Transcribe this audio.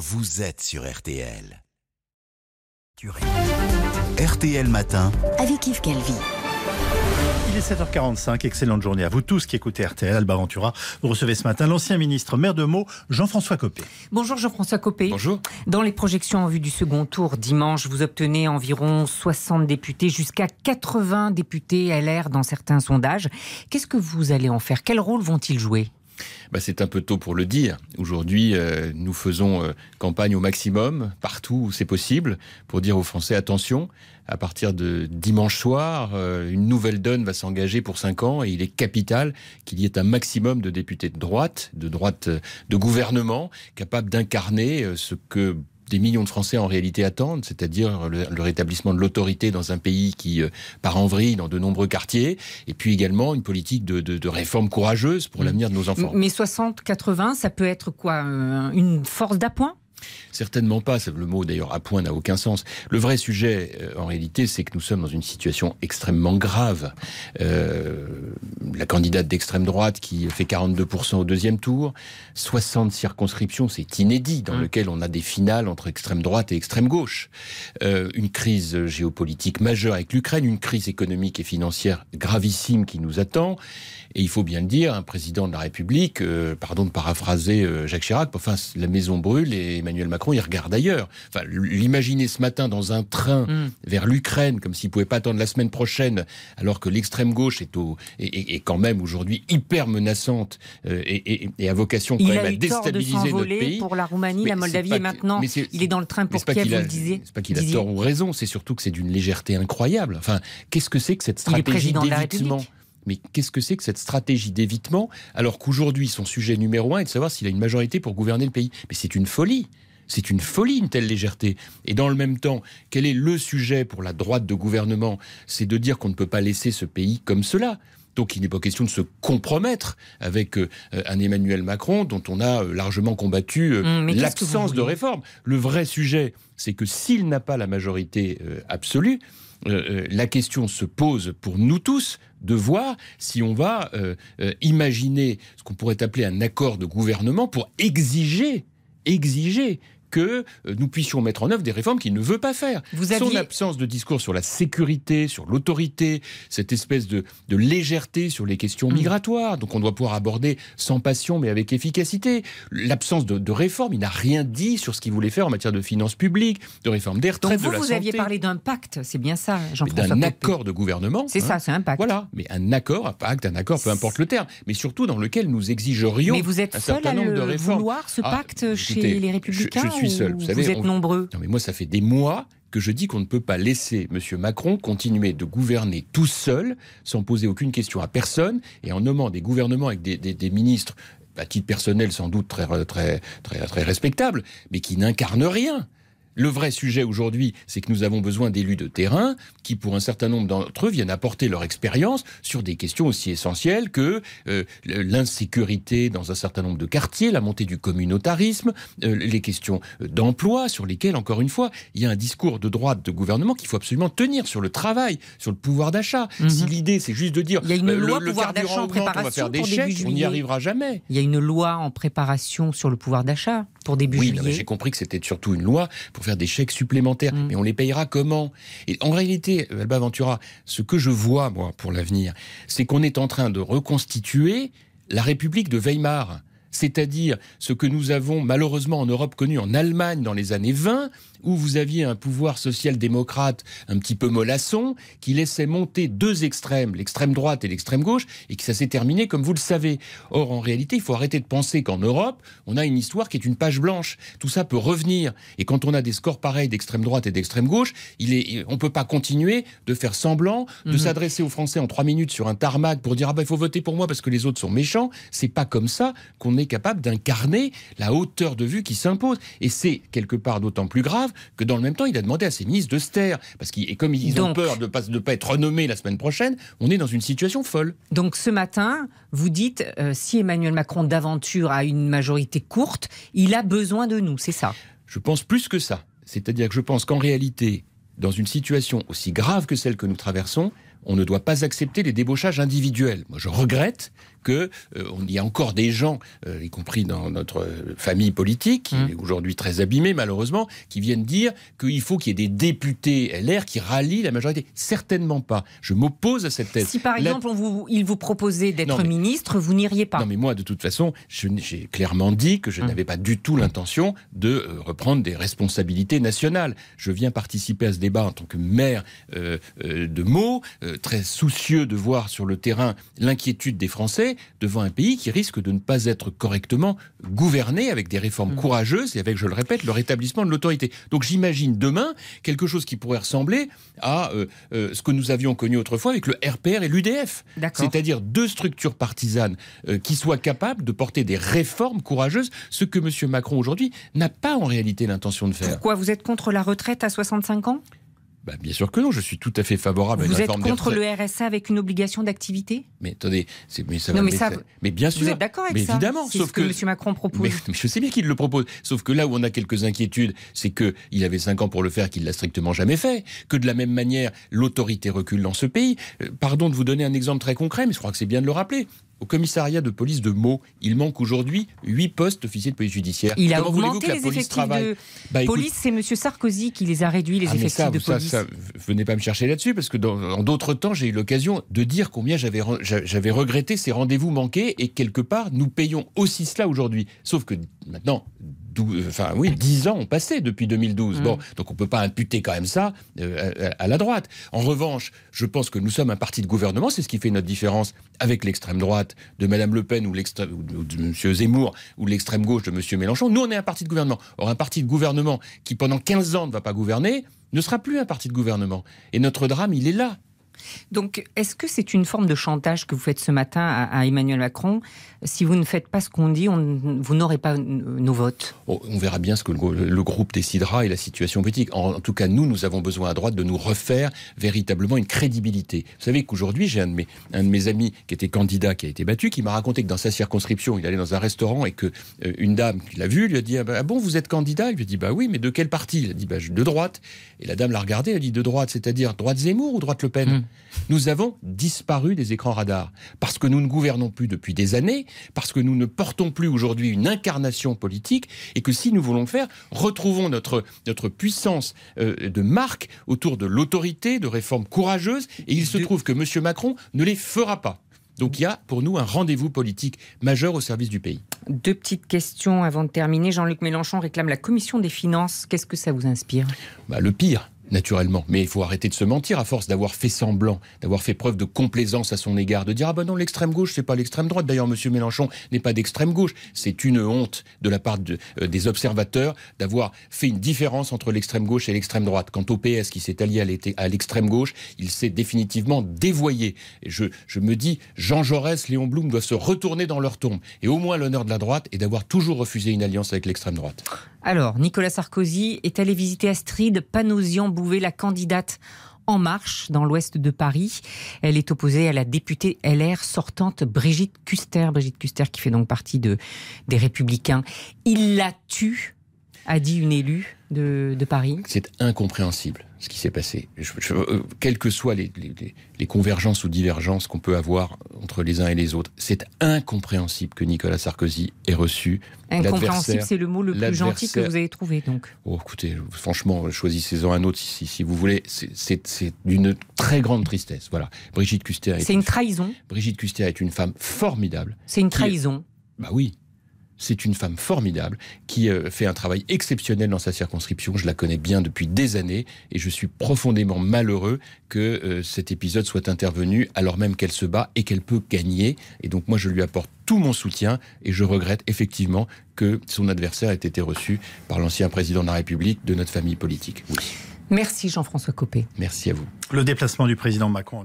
vous êtes sur RTL. RTL Matin. Avec Yves Calvi. Il est 7h45, excellente journée à vous tous qui écoutez RTL. Alba Ventura, vous recevez ce matin l'ancien ministre maire de Meaux, Jean-François Copé. Bonjour Jean-François Copé. Bonjour. Dans les projections en vue du second tour dimanche, vous obtenez environ 60 députés, jusqu'à 80 députés LR dans certains sondages. Qu'est-ce que vous allez en faire? Quel rôle vont-ils jouer? Bah, c'est un peu tôt pour le dire. Aujourd'hui, euh, nous faisons euh, campagne au maximum, partout où c'est possible, pour dire aux Français attention, à partir de dimanche soir, euh, une nouvelle donne va s'engager pour cinq ans et il est capital qu'il y ait un maximum de députés de droite, de droite de gouvernement, capables d'incarner ce que des millions de Français en réalité attendent, c'est-à-dire le, rétablissement de l'autorité dans un pays qui euh, part en vrille dans de nombreux quartiers, et puis également une politique de, de, réforme courageuse pour l'avenir de nos enfants. Mais 60-80, ça peut être quoi euh, Une force d'appoint? Certainement pas. Le mot d'ailleurs à point n'a aucun sens. Le vrai sujet, euh, en réalité, c'est que nous sommes dans une situation extrêmement grave. Euh, la candidate d'extrême droite qui fait 42% au deuxième tour, 60 circonscriptions, c'est inédit, dans mmh. lequel on a des finales entre extrême droite et extrême gauche. Euh, une crise géopolitique majeure avec l'Ukraine, une crise économique et financière gravissime qui nous attend. Et il faut bien le dire, un président de la République, pardon de paraphraser Jacques Chirac, enfin la maison brûle et Emmanuel Macron il regarde ailleurs. Enfin, l'imaginer ce matin dans un train mm. vers l'Ukraine, comme s'il pouvait pas attendre la semaine prochaine, alors que l'extrême gauche est, au, est, quand même aujourd'hui hyper menaçante euh, et, et, a vocation quand même à déstabiliser notre pays. Pour la Roumanie, la Moldavie, et maintenant il est dans le train pour Kiev, vous le disiez. C'est pas qu'il a tort ou raison, c'est surtout que c'est d'une légèreté incroyable. Enfin, qu'est-ce que c'est que cette stratégie d'évitement mais qu'est-ce que c'est que cette stratégie d'évitement alors qu'aujourd'hui son sujet numéro un est de savoir s'il a une majorité pour gouverner le pays? Mais c'est une folie. C'est une folie, une telle légèreté. Et dans le même temps, quel est le sujet pour la droite de gouvernement? C'est de dire qu'on ne peut pas laisser ce pays comme cela. Donc il n'est pas question de se compromettre avec euh, un Emmanuel Macron dont on a euh, largement combattu euh, mmh, l'absence de réforme. Le vrai sujet, c'est que s'il n'a pas la majorité absolue, la question se pose pour nous tous de voir si on va euh, euh, imaginer ce qu'on pourrait appeler un accord de gouvernement pour exiger, exiger que euh, nous puissions mettre en œuvre des réformes qu'il ne veut pas faire. Son absence de discours sur la sécurité, sur l'autorité, cette espèce de, légèreté sur les questions mm. migratoires, donc on doit pouvoir aborder sans passion mais avec efficacité. L'absence de, réforme, il n'a rien dit sur ce qu'il voulait faire en matière de finances publiques, de réforme des retraites, vous, de la vous aviez parlé d'un pacte, c'est bien ça, Jean-François D'un accord de gouvernement. C'est ça, hein. c'est un pacte. Voilà, mais un accord, un pacte, un accord, peu importe le terme, mais surtout dans lequel nous exigerions mais vous êtes un certain nombre de réformes. vouloir ce ah, pacte chez les Républicains suis seul. Vous, savez, êtes nombreux. Non, mais moi, ça fait des mois que je dis qu'on ne peut pas laisser M. Macron continuer de gouverner tout seul, sans poser aucune question à personne, et en nommant des gouvernements avec des, des ministres à titre personnel sans doute très, très, très, très respectables, mais qui n'incarnent rien. Le vrai sujet aujourd'hui, c'est que nous avons besoin d'élus de terrain qui, pour un certain nombre d'entre eux, viennent apporter leur expérience sur des questions aussi essentielles que euh, l'insécurité dans un certain nombre de quartiers, la montée du communautarisme, euh, les questions d'emploi sur lesquelles, encore une fois, il y a un discours de droite de gouvernement qu'il faut absolument tenir sur le travail, sur le pouvoir d'achat. Mhm. Si l'idée, c'est juste de dire il y a une euh, loi pouvoir d'achat en préparation on va faire des chèques, on n'y arrivera jamais. Il y a une loi en préparation sur le pouvoir d'achat pour début oui, juillet. Oui, j'ai compris que c'était surtout une loi pour faire des chèques supplémentaires. Mm. Mais on les payera comment? Et en réalité, Alba Ventura, ce que je vois, moi, pour l'avenir, c'est qu'on est en train de reconstituer la République de Weimar c'est-à-dire ce que nous avons malheureusement en Europe connu en Allemagne dans les années 20, où vous aviez un pouvoir social-démocrate un petit peu mollasson, qui laissait monter deux extrêmes, l'extrême droite et l'extrême gauche, et que ça s'est terminé comme vous le savez. Or, en réalité, il faut arrêter de penser qu'en Europe, on a une histoire qui est une page blanche. Tout ça peut revenir. Et quand on a des scores pareils d'extrême droite et d'extrême gauche, il est, on peut pas continuer de faire semblant, de mhm. s'adresser aux Français en trois minutes sur un tarmac pour dire ah ben il faut voter pour moi parce que les autres sont méchants. C'est pas comme ça qu'on est capable d'incarner la hauteur de vue qui s'impose. Et c'est quelque part d'autant plus grave que dans le même temps, il a demandé à ses ministres de se taire. Parce et comme ils ont peur de ne pas, de pas être renommés la semaine prochaine, on est dans une situation folle. Donc ce matin, vous dites, euh, si Emmanuel Macron d'aventure a une majorité courte, il a besoin de nous, c'est ça? Je pense plus que ça. C'est-à-dire que je pense qu'en réalité, dans une situation aussi grave que celle que nous traversons, on ne doit pas accepter les débauchages individuels. Moi, je regrette qu'il euh, y a encore des gens, euh, y compris dans notre famille politique, qui mmh. est aujourd'hui très abîmée malheureusement, qui viennent dire qu'il faut qu'il y ait des députés LR qui rallient la majorité. Certainement pas. Je m'oppose à cette thèse. Si par exemple il vous proposait d'être ministre, vous n'iriez pas. Non mais moi de toute façon, j'ai clairement dit que je mmh. n'avais pas du tout l'intention de euh, reprendre des responsabilités nationales. Je viens participer à ce débat en tant que maire de Meaux, très soucieux de voir sur le terrain l'inquiétude des Français devant un pays qui risque de ne pas être correctement gouverné avec des réformes mmh. courageuses et avec, je le répète, le rétablissement de l'autorité. Donc j'imagine demain quelque chose qui pourrait ressembler à euh, euh, ce que nous avions connu autrefois avec le RPR et l'UDF. C'est-à-dire deux structures partisanes euh, qui soient capables de porter des réformes courageuses, ce que M. Macron aujourd'hui n'a pas en réalité l'intention de faire. Pourquoi? Vous êtes contre la retraite à 65 ans? Bah, bien sûr que non, je suis tout à fait favorable à une réforme Vous êtes contre le RSA avec une obligation d'activité? Mais attendez, mais ça, non, mais, ça, mais bien sûr. Vous êtes d'accord avec ça? Évidemment, sauf ce que, M. Macron propose. Mais, je sais bien qu'il le propose, sauf que là où on a quelques inquiétudes, c'est que il avait cinq ans pour le faire, qu'il l'a strictement jamais fait, que de la même manière l'autorité recule dans ce pays. Euh, pardon de vous donner un exemple très concret, mais je crois que c'est bien de le rappeler au commissariat de police de Meaux, il manque aujourd'hui 8 postes d'officiers de police judiciaire. Il a augmenté les effectifs de bah, police. C'est M. Sarkozy qui les a réduits, les ah, effectifs de police. Ça, venez pas me chercher là-dessus, parce que dans d'autres temps, j'ai eu l'occasion de dire combien j'avais regretté ces rendez-vous manqués, et quelque part, nous payons aussi cela aujourd'hui. Sauf que maintenant, enfin oui, 10 ans ont passé depuis 2012. Mm. Bon, donc on peut pas imputer quand même ça euh, à, la droite. En revanche, je pense que nous sommes un parti de gouvernement, c'est ce qui fait notre différence avec l'extrême droite de Madame Le Pen ou, ou de M. Zemmour ou l'extrême gauche de M. Mélenchon. Nous, on est un parti de gouvernement. Or, un parti de gouvernement qui pendant 15 ans ne va pas gouverner ne sera plus un parti de gouvernement. Et notre drame, il est là. Donc, est-ce que c'est une forme de chantage que vous faites ce matin à, Emmanuel Macron Si vous ne faites pas ce qu'on dit, vous n'aurez pas nos votes oh, On verra bien ce que le, groupe décidera et la situation politique. En, tout cas, nous, nous avons besoin à droite de nous refaire véritablement une crédibilité. Vous savez qu'aujourd'hui, j'ai un, de mes, un de mes amis qui était candidat, qui a été battu, qui m'a raconté que dans sa circonscription, il allait dans un restaurant et que euh, une dame qui l'a vu lui a dit ah, bon, vous êtes candidat? Il lui a dit bah oui, mais de quel parti? Il a dit bah, de droite. Et la dame l'a regardé, elle a dit de droite, c'est-à-dire droite Zemmour ou droite Le Pen? Hmm. Nous avons disparu des écrans radars parce que nous ne gouvernons plus depuis des années, parce que nous ne portons plus aujourd'hui une incarnation politique et que si nous voulons le faire, retrouvons notre, notre puissance euh, de marque autour de l'autorité, de réformes courageuses et il se trouve que M. Macron ne les fera pas. Donc il y a pour nous un rendez-vous politique majeur au service du pays. Deux petites questions avant de terminer. Jean-Luc Mélenchon réclame la commission des finances. Qu'est-ce que ça vous inspire? Bah, Le pire naturellement. Mais il faut arrêter de se mentir à force d'avoir fait semblant, d'avoir fait preuve de complaisance à son égard, de dire ah ben non l'extrême gauche c'est pas l'extrême droite. D'ailleurs Monsieur Mélenchon n'est pas d'extrême gauche. C'est une honte de la part euh, des observateurs d'avoir fait une différence entre l'extrême gauche et l'extrême droite. Quant au PS qui s'est allié à l'extrême gauche, il s'est définitivement dévoyé. Je, je me dis Jean Jaurès, Léon Blum doivent se retourner dans leur tombe. Et au moins l'honneur de la droite est d'avoir toujours refusé une alliance avec l'extrême droite. Alors Nicolas Sarkozy est allé visiter Astrid Panosian la candidate en Marche dans l'ouest de Paris. Elle est opposée à la députée LR sortante Brigitte Custer. Brigitte Custer qui fait donc partie de, des Républicains. Il la tue, a dit une élue de, Paris. C'est incompréhensible ce qui s'est passé. Euh, quelles que soient les, convergences ou divergences qu'on peut avoir entre les uns et les autres, c'est incompréhensible que Nicolas Sarkozy ait reçu. Incompréhensible, c'est le mot le plus gentil que vous avez trouvé, donc. Oh, écoutez, franchement, choisissez-en un autre si, si vous voulez. C'est d'une très grande tristesse. Voilà. Brigitte Custer. C'est une trahison. Brigitte Custer est une femme formidable. C'est une trahison. Bah oui, c'est une femme formidable qui euh, fait un travail exceptionnel dans sa circonscription. Je la connais bien depuis des années et je suis profondément malheureux que euh, cet épisode soit intervenu alors même qu'elle se bat et qu'elle peut gagner. Et donc moi je lui apporte tout mon soutien et je regrette effectivement que son adversaire ait été reçu par l'ancien président de la République de notre famille politique. Merci Jean-François Copé. Merci à vous. Le déplacement du président Macron